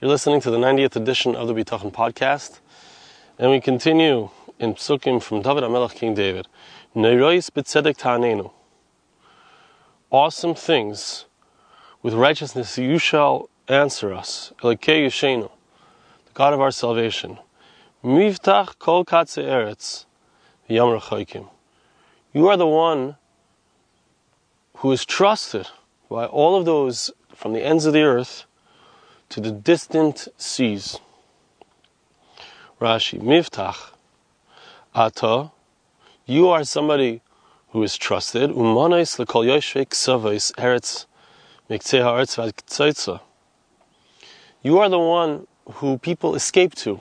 You're listening to the 90th edition of the Bitachon podcast, and we continue in Psukim from David HaMelech, King David. Neirois b'tzedek ta'anenu. Awesome things with righteousness you shall answer us. Elokei Yeshenu, the God of our salvation. Mivtach kol katze eretz v'yam rechaykim. You are the one who is trusted by all of those from the ends of the earth to the distant seas. Rashi, Miftach, Ata, you are somebody who is trusted. Umanais lekol yoshvek savais eretz miktzeh haaretz v'ad You are the one who people escape to.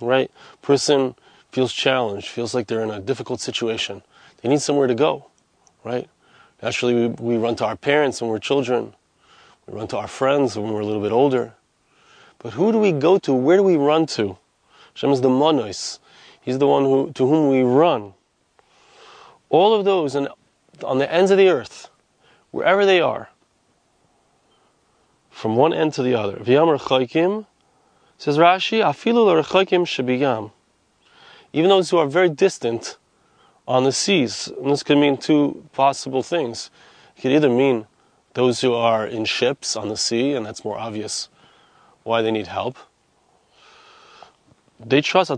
Right? Person feels challenged, feels like they're in a difficult situation. They need somewhere to go. Right? Naturally, we, we run to our parents when we're children. We run to our friends when we're a little bit older. But who do we go to? Where do we run to? Hashem is the monos. He's the one who, to whom we run. All of those on, on the ends of the earth, wherever they are, from one end to the other. V'yam rechaykim, says Rashi, afilu l'rechaykim shebiyam. Even those who are very distant on the seas. And this could mean two possible things. It could either mean those who are in ships on the sea, and that's more obvious why they need help. They trust You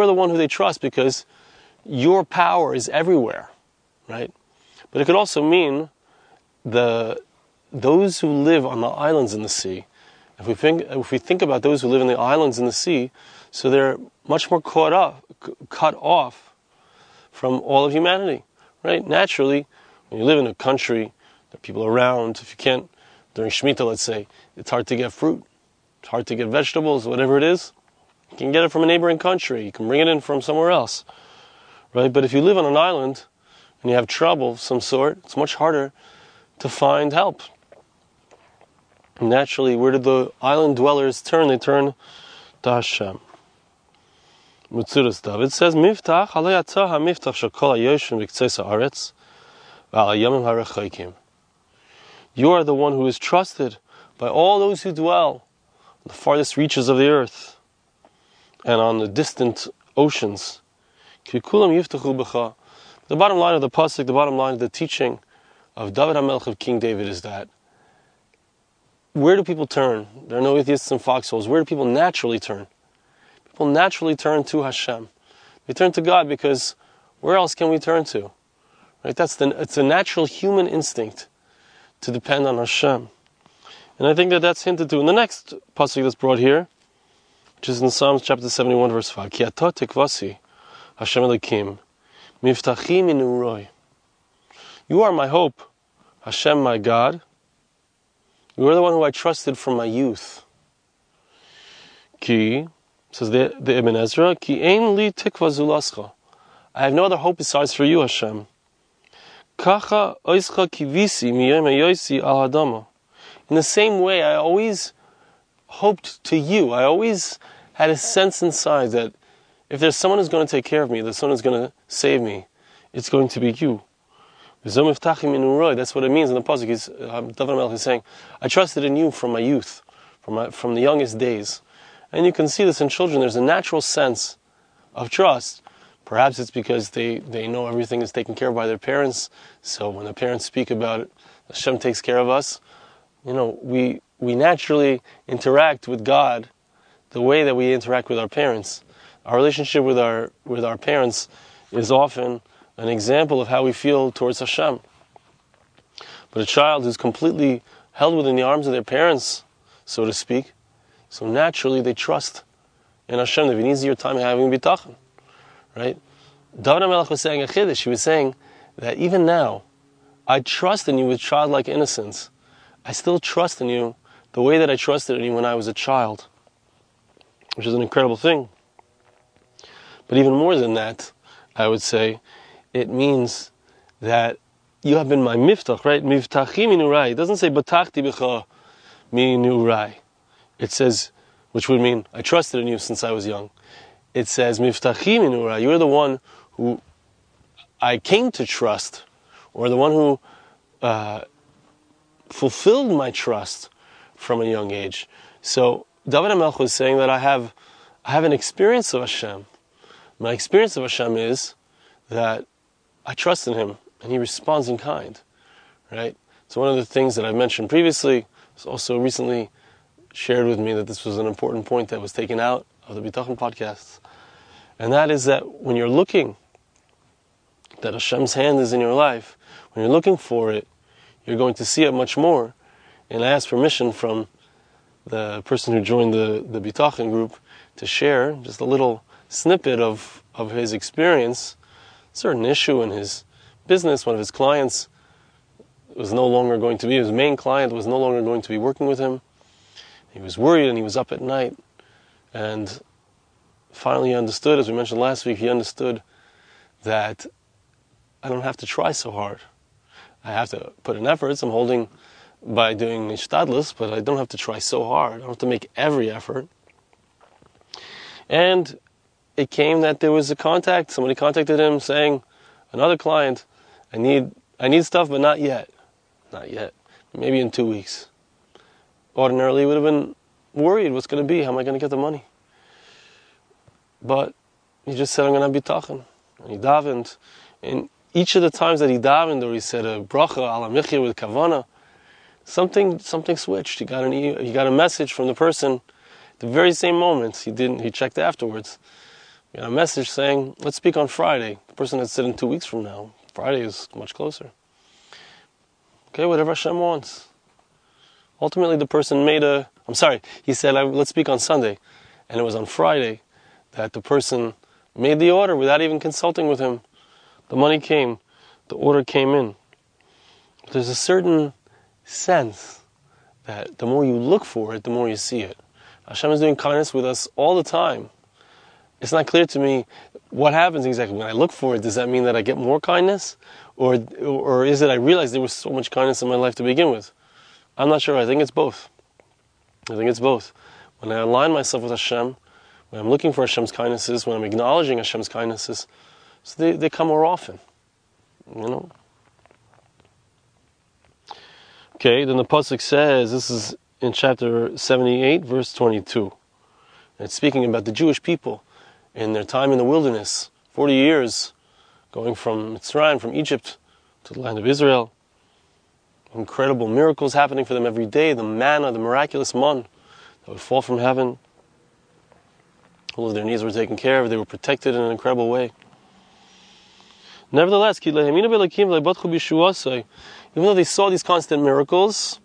are the one who they trust because your power is everywhere, right? But it could also mean the those who live on the islands in the sea. If we think if we think about those who live in the islands in the sea, so they're much more caught up, cut off from all of humanity, right? Naturally, when you live in a country, there are people around. If you can't, during Shemitah, let's say, it's hard to get fruit, it's hard to get vegetables, whatever it is. You can get it from a neighboring country. You can bring it in from somewhere else, right? But if you live on an island and you have trouble of some sort, it's much harder to find help. Naturally, where did the island dwellers turn? They turn to Hashem. Metzudas David says, Miftach, alei miftach shakol hayoshim v'ktzes haaretz, you are the one who is trusted by all those who dwell on the farthest reaches of the earth and on the distant oceans. The bottom line of the pasuk, the bottom line of the teaching of David HaMelech of King David is that where do people turn? There are no atheists in foxholes. Where do people naturally turn? People naturally turn to Hashem. They turn to God because where else can we turn to? Right? That's the, it's a natural human instinct to depend on Hashem. And I think that that's hinted to in the next pasuk that's brought here, which is in Psalms chapter 71, verse 5. Ki tikvasi, Hashem inuroi. You are my hope, Hashem my God. You are the one who I trusted from my youth. Ki, says the, Ibn Ezra, ki ein li. I have no other hope besides for you, Hashem. Kacha oischa kivisi. In the same way, I always hoped to you. I always had a sense inside that if there's someone who's going to take care of me, that someone who's going to save me, it's going to be you. That's what it means in the pasuk. Is uh, David Melch is saying, "I trusted in you from my youth, from my, from the youngest days," and you can see this in children. There's a natural sense of trust Perhaps it's because they, they know everything is taken care of by their parents. So when the parents speak about it, Hashem takes care of us. You know, we, we naturally interact with God the way that we interact with our parents. Our relationship with our, with our parents is often an example of how we feel towards Hashem. But a child who's completely held within the arms of their parents, so to speak, so naturally they trust in Hashem. They have an easier time having bitachon right? David HaMelech was saying a chiddush. He was saying that even now, I trust in you with childlike innocence. I still trust in you the way that I trusted in you when I was a child, which is an incredible thing. But even more than that, I would say, it means that you have been my miftach, right? Miftachi minurai. It doesn't say batachti b'cha minurai. It says, which would mean I trusted in you since I was young it says, Miftachim inura, you're the one who I came to trust, or the one who uh, fulfilled my trust from a young age. So David HaMelech was saying that I have, I have an experience of Hashem. My experience of Hashem is that I trust in Him and He responds in kind, right? So one of the things that I've mentioned previously was also recently shared with me that this was an important point that was taken out of the Bitachon podcasts, and that is that when you're looking that Hashem's hand is in your life, when you're looking for it, you're going to see it much more. And I asked permission from the person who joined the, the Bitachon group to share just a little snippet of, of his experience, a certain issue in his business. One of his clients was no longer going to be, his main client was no longer going to be working with him. He was worried and he was up at night. And finally he understood, as we mentioned last week, he understood that I don't have to try so hard. I have to put in efforts. I'm holding by doing nishtadlus, but I don't have to try so hard. I don't have to make every effort. And it came that there was a contact. Somebody contacted him saying, another client, I need I need stuff, but not yet. Not yet. Maybe in two weeks. Ordinarily, would have been worried what's going to be. How am I going to get the money? But he just said, I'm going to be talking. And he davened. And each of the times that he davened or he said a bracha al hamichya with kavana, something something switched. He got an he got a message from the person. The very same moment he didn't. He checked afterwards. He got a message saying, "Let's speak on Friday." The person had said in two weeks from now. Friday is much closer. Okay, whatever Hashem wants. Ultimately, the person made a. I'm sorry. He said, "Let's speak on Sunday," and it was on Friday that the person made the order without even consulting with him. The money came, the order came in. There's a certain sense that the more you look for it, the more you see it. Hashem is doing kindness with us all the time. It's not clear to me what happens exactly when I look for it. Does that mean that I get more kindness? Or, or is it I realize there was so much kindness in my life to begin with? I'm not sure. I think it's both. I think it's both. When I align myself with Hashem, when I'm looking for Hashem's kindnesses, when I'm acknowledging Hashem's kindnesses, so they, they come more often, you know. Okay, then the pasuk says this is in chapter 78, verse 22. It's speaking about the Jewish people in their time in the wilderness, 40 years going from Mitzrayim, from Egypt to the land of Israel. Incredible miracles happening for them every day. The manna, the miraculous man that would fall from heaven. Of their needs were taken care of. They were protected in an incredible way. Nevertheless, even though they saw these constant miracles,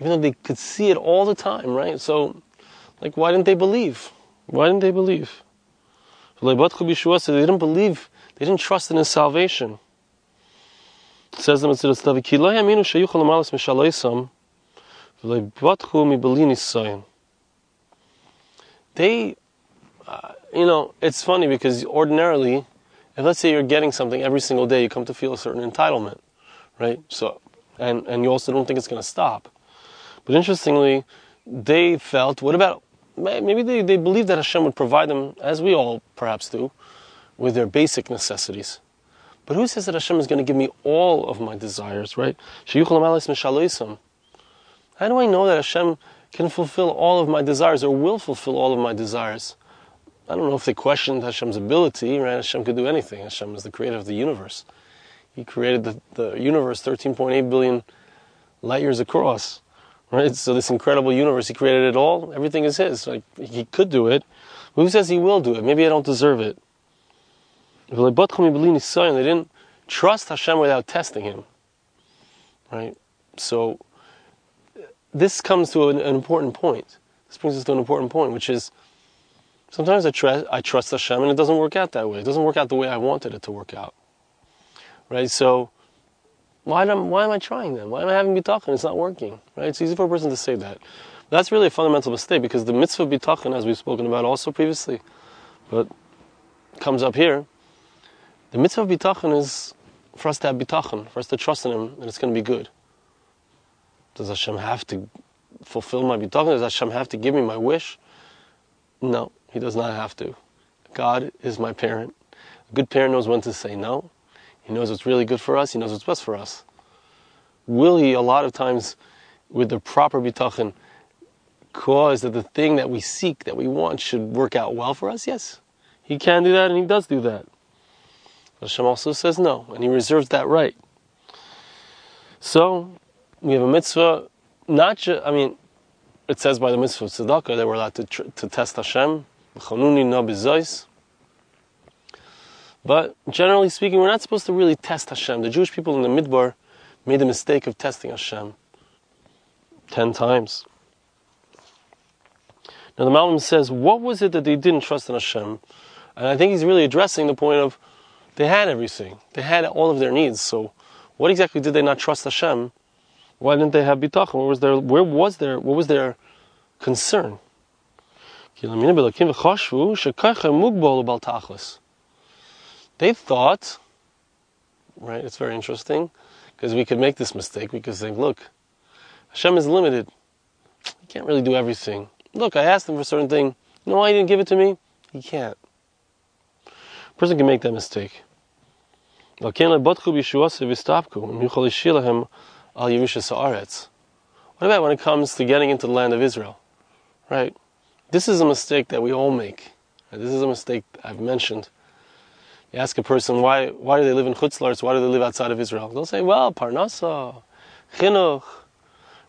even though they could see it all the time, right? So, like, why didn't they believe? Why didn't they believe? They didn't believe, they didn't trust in his salvation. It says them in Siddur They, uh, you know, it's funny because ordinarily, if let's say you're getting something every single day, you come to feel a certain entitlement, right? So, and and you also don't think it's going to stop. But interestingly, they felt, what about maybe they, they believed that Hashem would provide them, as we all perhaps do, with their basic necessities. But who says that Hashem is going to give me all of my desires, right? How do I know that Hashem can fulfill all of my desires or will fulfill all of my desires? I don't know if they questioned Hashem's ability, right? Hashem could do anything. Hashem is the creator of the universe. He created the, the universe 13.8 billion light years across, right? So this incredible universe, He created it all. Everything is His. Like He could do it. Who says He will do it? Maybe I don't deserve it. They didn't trust Hashem without testing Him, right? So this comes to an, an important point. This brings us to an important point, which is Sometimes I, trust I trust Hashem and it doesn't work out that way. It doesn't work out the way I wanted it to work out. Right? So, why am, why am I trying then? Why am I having bitachon? It's not working. Right? It's easy for a person to say that. But that's really a fundamental mistake because the mitzvah bitachon, as we've spoken about also previously, but comes up here, the mitzvah of bitachon is for us to have bitachon, for us to trust in Him that it's going to be good. Does Hashem have to fulfill my bitachon? Does Hashem have to give me my wish? No. He does not have to. God is my parent. A good parent knows when to say no. He knows what's really good for us. He knows what's best for us. will He a lot of times, with the proper bitachon, cause that the thing that we seek, that we want, should work out well for us? Yes, He can do that, and He does do that. Hashem also says no, and He reserves that right. So we have a mitzvah, not just, I mean, it says by the mitzvah of tzedakah that we're allowed to, to test Hashem, but generally speaking, we're not supposed to really test Hashem. The Jewish people in the Midbar made the mistake of testing Hashem ten times. Now the Malbim says, what was it that they didn't trust in Hashem? And I think he's really addressing the point of they had everything. They had all of their needs. So what exactly did they not trust Hashem? Why didn't they have bitachon? Where was their where was their what was their concern? They thought, right? It's very interesting because we could make this mistake. We could think, look, Hashem is limited. He can't really do everything. Look, I asked him for a certain thing. You know why he didn't give it to me? He can't. A person can make that mistake. What about when it comes to getting into the land of Israel? Right? This is a mistake that we all make. This is a mistake I've mentioned. You ask a person why why do they live in Chutz La'aretz? Why do they live outside of Israel? They'll say, well, Parnasa, Chinuch,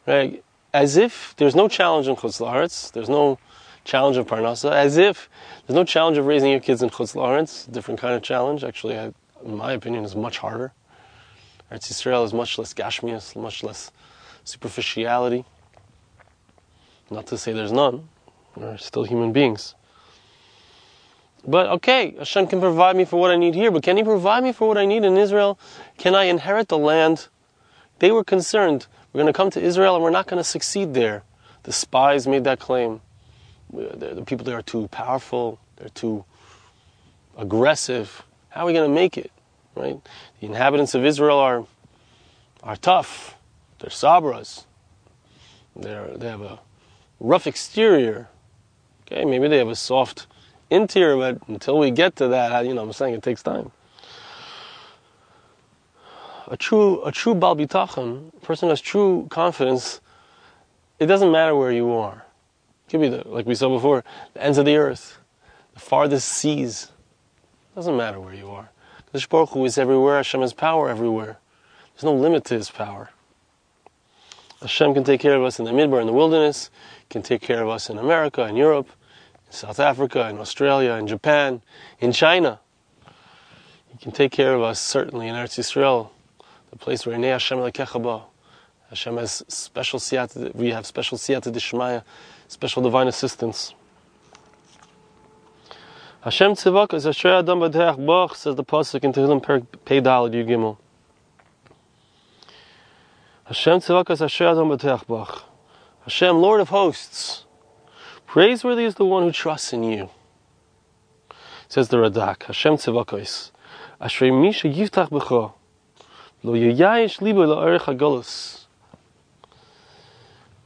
right? As if there's no challenge in Chutz La'aretz, there's no challenge of Parnasa, as if there's no challenge of raising your kids in Chutz La'aretz, different kind of challenge. Actually, I, in my opinion, is much harder. Eretz Yisrael is much less gashmias, much less superficiality. Not to say there's none. We're still human beings. But okay, Hashem can provide me for what I need here, but can He provide me for what I need in Israel? Can I inherit the land? They were concerned. We're going to come to Israel and we're not going to succeed there. The spies made that claim. The people there are too powerful, they're too aggressive. How are we going to make it? Right? The inhabitants of Israel are, are tough. They're sabras. They're, they have a rough exterior. Okay, maybe they have a soft interior, but until we get to that, you know, I'm saying it takes time. A true, a true bal a person has true confidence, it doesn't matter where you are. It could be the, like we saw before, the ends of the earth, the farthest seas. It doesn't matter where you are. The Baruch is everywhere. Hashem has power everywhere. There's no limit to His power. Hashem can take care of us in the midbar, in the wilderness. Can take care of us in America, in Europe in South Africa, in Australia, in Japan, in China. He can take care of us certainly in Eretz Yisrael, the place where Hashem lekechaba. Hashem has special siyata, we have special siyata dishmaya, special divine assistance. Hashem tzivak is Asher Adam Badeach Bach, says the Pasuk in Tehillim Pei Dalad Yugimel. Hashem tzivak is Asher Adam Badeach Bach. Hashem, Lord of hosts, Praiseworthy is the one who trusts in you. Says the Radak, Hashem Tzivakos, Ashrei Misha Yiftach B'cho, Lo Yayayish Libo Lo Erech HaGolus.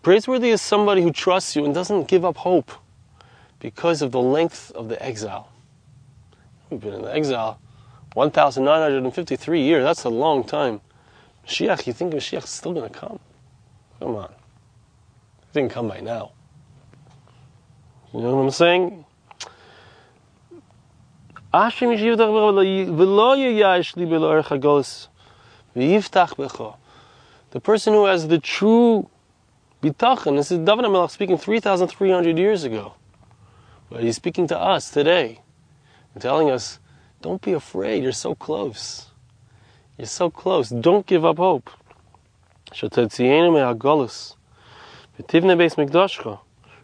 Praiseworthy is somebody who trusts you and doesn't give up hope because of the length of the exile. We've been in the exile 1,953 years. That's a long time. Mashiach, you think Mashiach is still going to come? Come on. He didn't come by now. You know what I'm saying? The person who has the true bitachon, this is David HaMelech speaking 3,300 years ago. But he's speaking to us today and telling us, don't be afraid, you're so close. You're so close. Don't give up hope.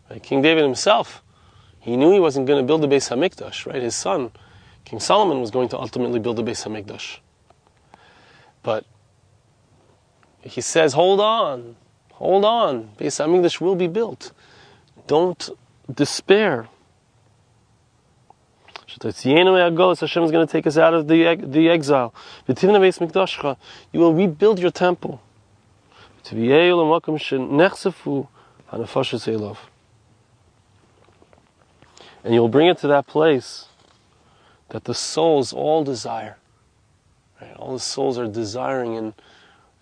Right? King David himself, he knew he wasn't going to build the Beis Hamikdash, right? His son, King Solomon, was going to ultimately build the Beis Hamikdash. But he says, hold on, hold on, Beis Hamikdash will be built. Don't despair. Hashem is going to take us out of the, the exile. You will rebuild your temple. And Fashitov. And you'll bring it to that place that the souls all desire. Right? All the souls are desiring and,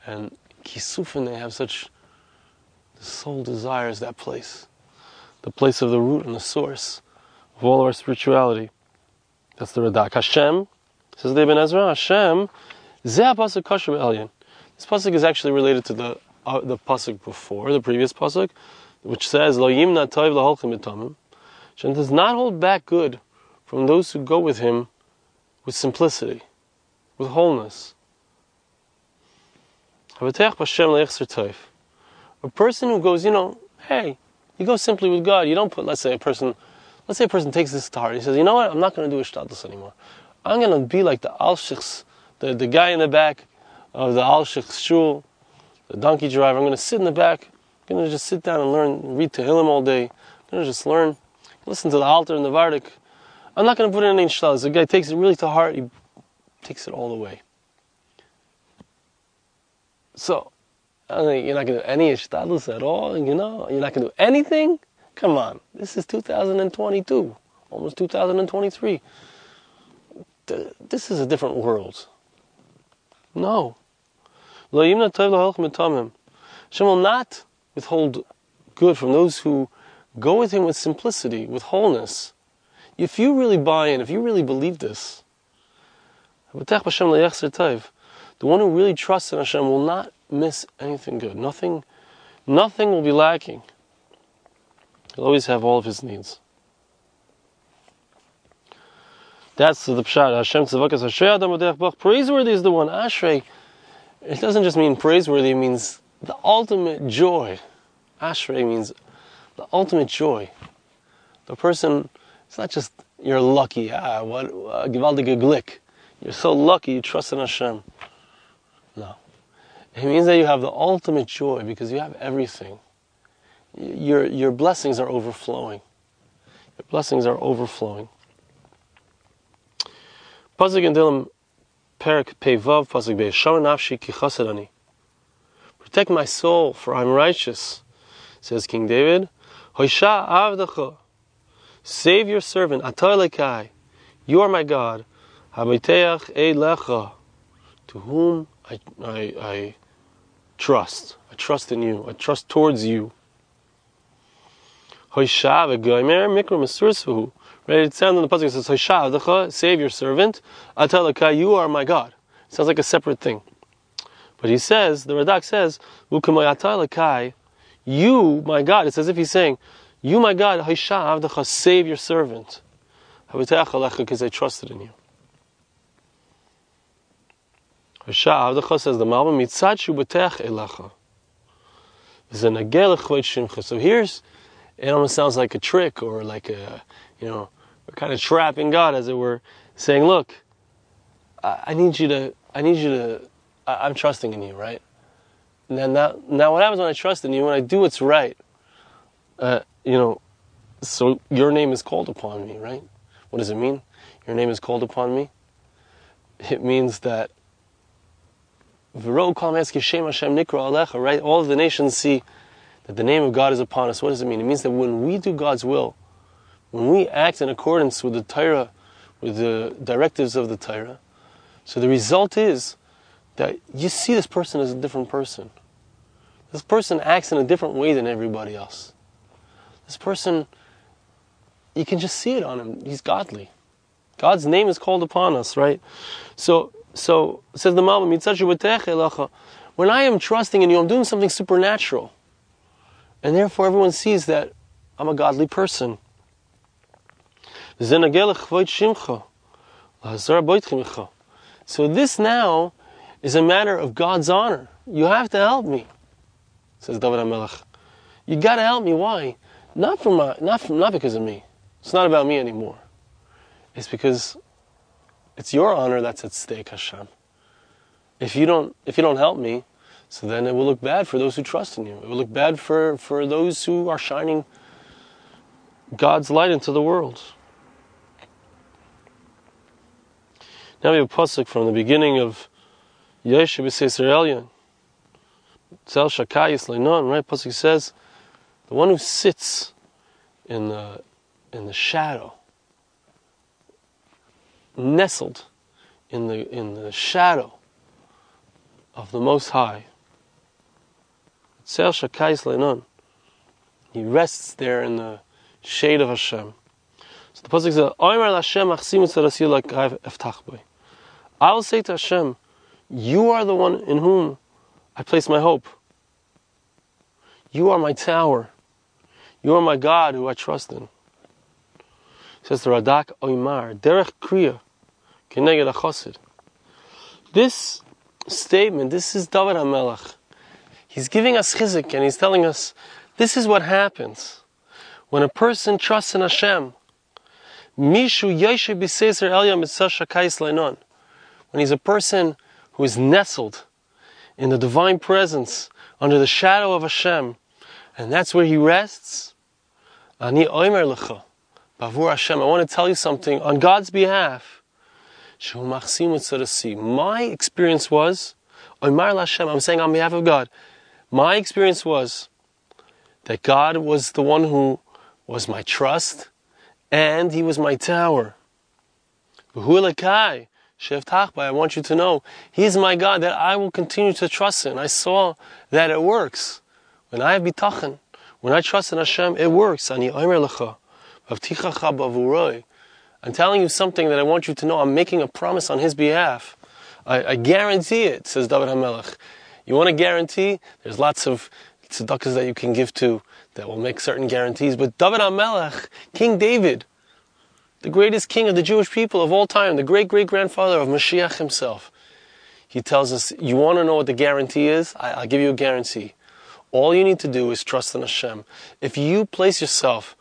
and kisufin, they have such, the soul desires that place, the place of the root and the source of all our spirituality. That's the Radak. Hashem, says the Ibn Ezra, Hashem, zeh pasuk kasher elyon. This pasuk is actually related to the uh, the pasuk before, the previous pasuk, which says, Lo yimna toiv laholchim etamim. Hashem does not hold back good from those who go with him with simplicity, with wholeness. A person who goes, you know, hey, you go simply with God. You don't put, let's say, a person, let's say a person takes this to heart. He says, you know what, I'm not going to do a shtadlis anymore. I'm going to be like the al the, the guy in the back of the al shul, the donkey driver. I'm going to sit in the back. I'm going to just sit down and learn, read Tehillim all day. I'm going to just learn, listen to the altar and the Vardik. I'm not going to put in any shtadlis. The guy takes it really to heart. He takes it all the way. So, you're not going to do any ishtadlus at all, you know? You're not going to do anything? Come on. This is 2022, almost 2023. This is a different world. No. Hashem will not withhold good from those who go with Him with simplicity, with wholeness. If you really buy in, if you really believe this, the one who really trusts in Hashem will not miss anything good. Nothing, nothing will be lacking. He'll always have all of his needs. That's the pshat. Hashem tzavakas Ashrei Adam Bach. Praiseworthy is the one. Ashrei. It doesn't just mean praiseworthy. It means the ultimate joy. Ashrei means the ultimate joy. The person. It's not just you're lucky. Ah, what uh, gewaldige glick. You're so lucky. You trust in Hashem. No. It means that you have the ultimate joy because you have everything. Your, your blessings are overflowing. Your blessings are overflowing. Pasuk in Dilim, Pasuk Protect my soul, for I'm righteous, says King David. Hoisha Avdacha. Save your servant, Atalekai. You are my God. Habiteach Eilecha. To whom I, I, I trust. I trust in you. I trust towards you. Hoishav goymer mikra masursuhu. Ready? It sounds in the pasuk. It says save your servant. Atalaka, you are my God. It sounds like a separate thing. But he says, the Radak says, you, my God. It's as if he's saying, you, my God, Hoishav save your servant. Because I trusted in you. Avdecha says the Malbim mitzad shu elecha. So here's, it almost sounds like a trick or like a, you know, we're kind of trapping God as it were, saying, look, I, I need you to, I need you to, I, am trusting in you, right? Then now, now what happens when I trust in you, when I do what's right, uh, you know, so your name is called upon me, right? What does it mean? Your name is called upon me? It means that right? All the nations see that the name of God is upon us. What does it mean? It means that when we do God's will, when we act in accordance with the Torah, with the directives of the Torah, so the result is that you see this person as a different person. This person acts in a different way than everybody else. This person, you can just see it on him. He's godly. God's name is called upon us, right? So so says the Malbim, when I am trusting in you, I'm doing something supernatural. And therefore everyone sees that I'm a godly person. So this now is a matter of God's honor. You have to help me, says David HaMelech. You got to help me. Why? Not for my, not from, not because of me. It's not about me anymore. It's because it's your honor that's at stake, Hashem. If you don't, if you don't help me, so then it will look bad for those who trust in you. It will look bad for, for those who are shining God's light into the world. Now we have a pasuk from the beginning of Yeshe B'Seisraelian. Tzel Shakayis Leinon, right? Pasuk says, the one who sits in the in the shadow nestled in the, in the shadow of the Most High. He rests there in the shade of Hashem. So the pasuk says. I will say to Hashem, "You are the one in whom I place my hope. You are my tower. You are my God who I trust in." Says the Radak Oimar, Derech Kriya, Keneged Achosid. This statement, this is David HaMelech. He's giving us chizik and he's telling us this is what happens when a person trusts in Hashem. Mishu. When he's a person who is nestled in the divine presence under the shadow of Hashem, and that's where he rests. Ani Oimer Lecha. Bavur Hashem, I want to tell you something on God's behalf. My experience was, Hashem, I'm saying on behalf of God, my experience was that God was the one who was my trust and He was my tower. I want you to know, He's my God that I will continue to trust in. I saw that it works. When I have bitachon, when I trust in Hashem, it works. I'm telling you something that I want you to know. I'm making a promise on his behalf. I, I guarantee it, says David HaMelech. You want a guarantee? There's lots of tzedakahs that you can give to that will make certain guarantees. But David HaMelech, King David, the greatest king of the Jewish people of all time, the great great grandfather of Mashiach himself, he tells us, You want to know what the guarantee is? I, I'll give you a guarantee. All you need to do is trust in Hashem. If you place yourself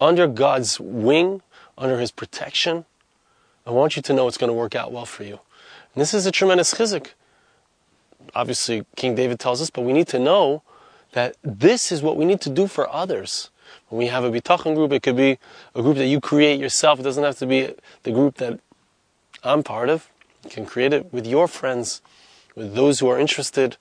under God's wing, under His protection, I want you to know it's going to work out well for you. And this is a tremendous chizik. Obviously, King David tells us, but we need to know that this is what we need to do for others. When we have a bitachon group, it could be a group that you create yourself. It doesn't have to be the group that I'm part of. You can create it with your friends, with those who are interested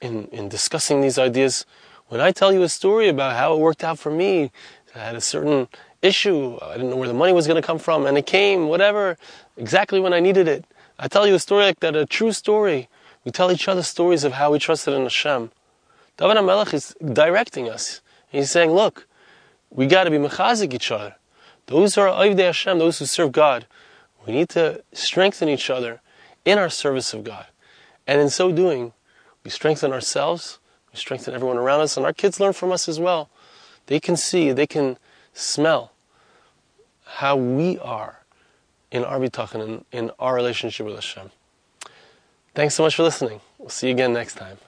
in, in discussing these ideas. When I tell you a story about how it worked out for me, I had a certain issue, I didn't know where the money was going to come from, and it came, whatever, exactly when I needed it. I tell you a story like that, a true story. We tell each other stories of how we trusted in Hashem. David HaMelech is directing us. He's saying, look, we got to be mechazik each other. Those who are Oivdei Hashem, those who serve God, we need to strengthen each other in our service of God. And in so doing, we strengthen ourselves we strengthen everyone around us, and our kids learn from us as well. They can see, they can smell how we are in our bitachon, in, in our relationship with Hashem. Thanks so much for listening. We'll see you again next time.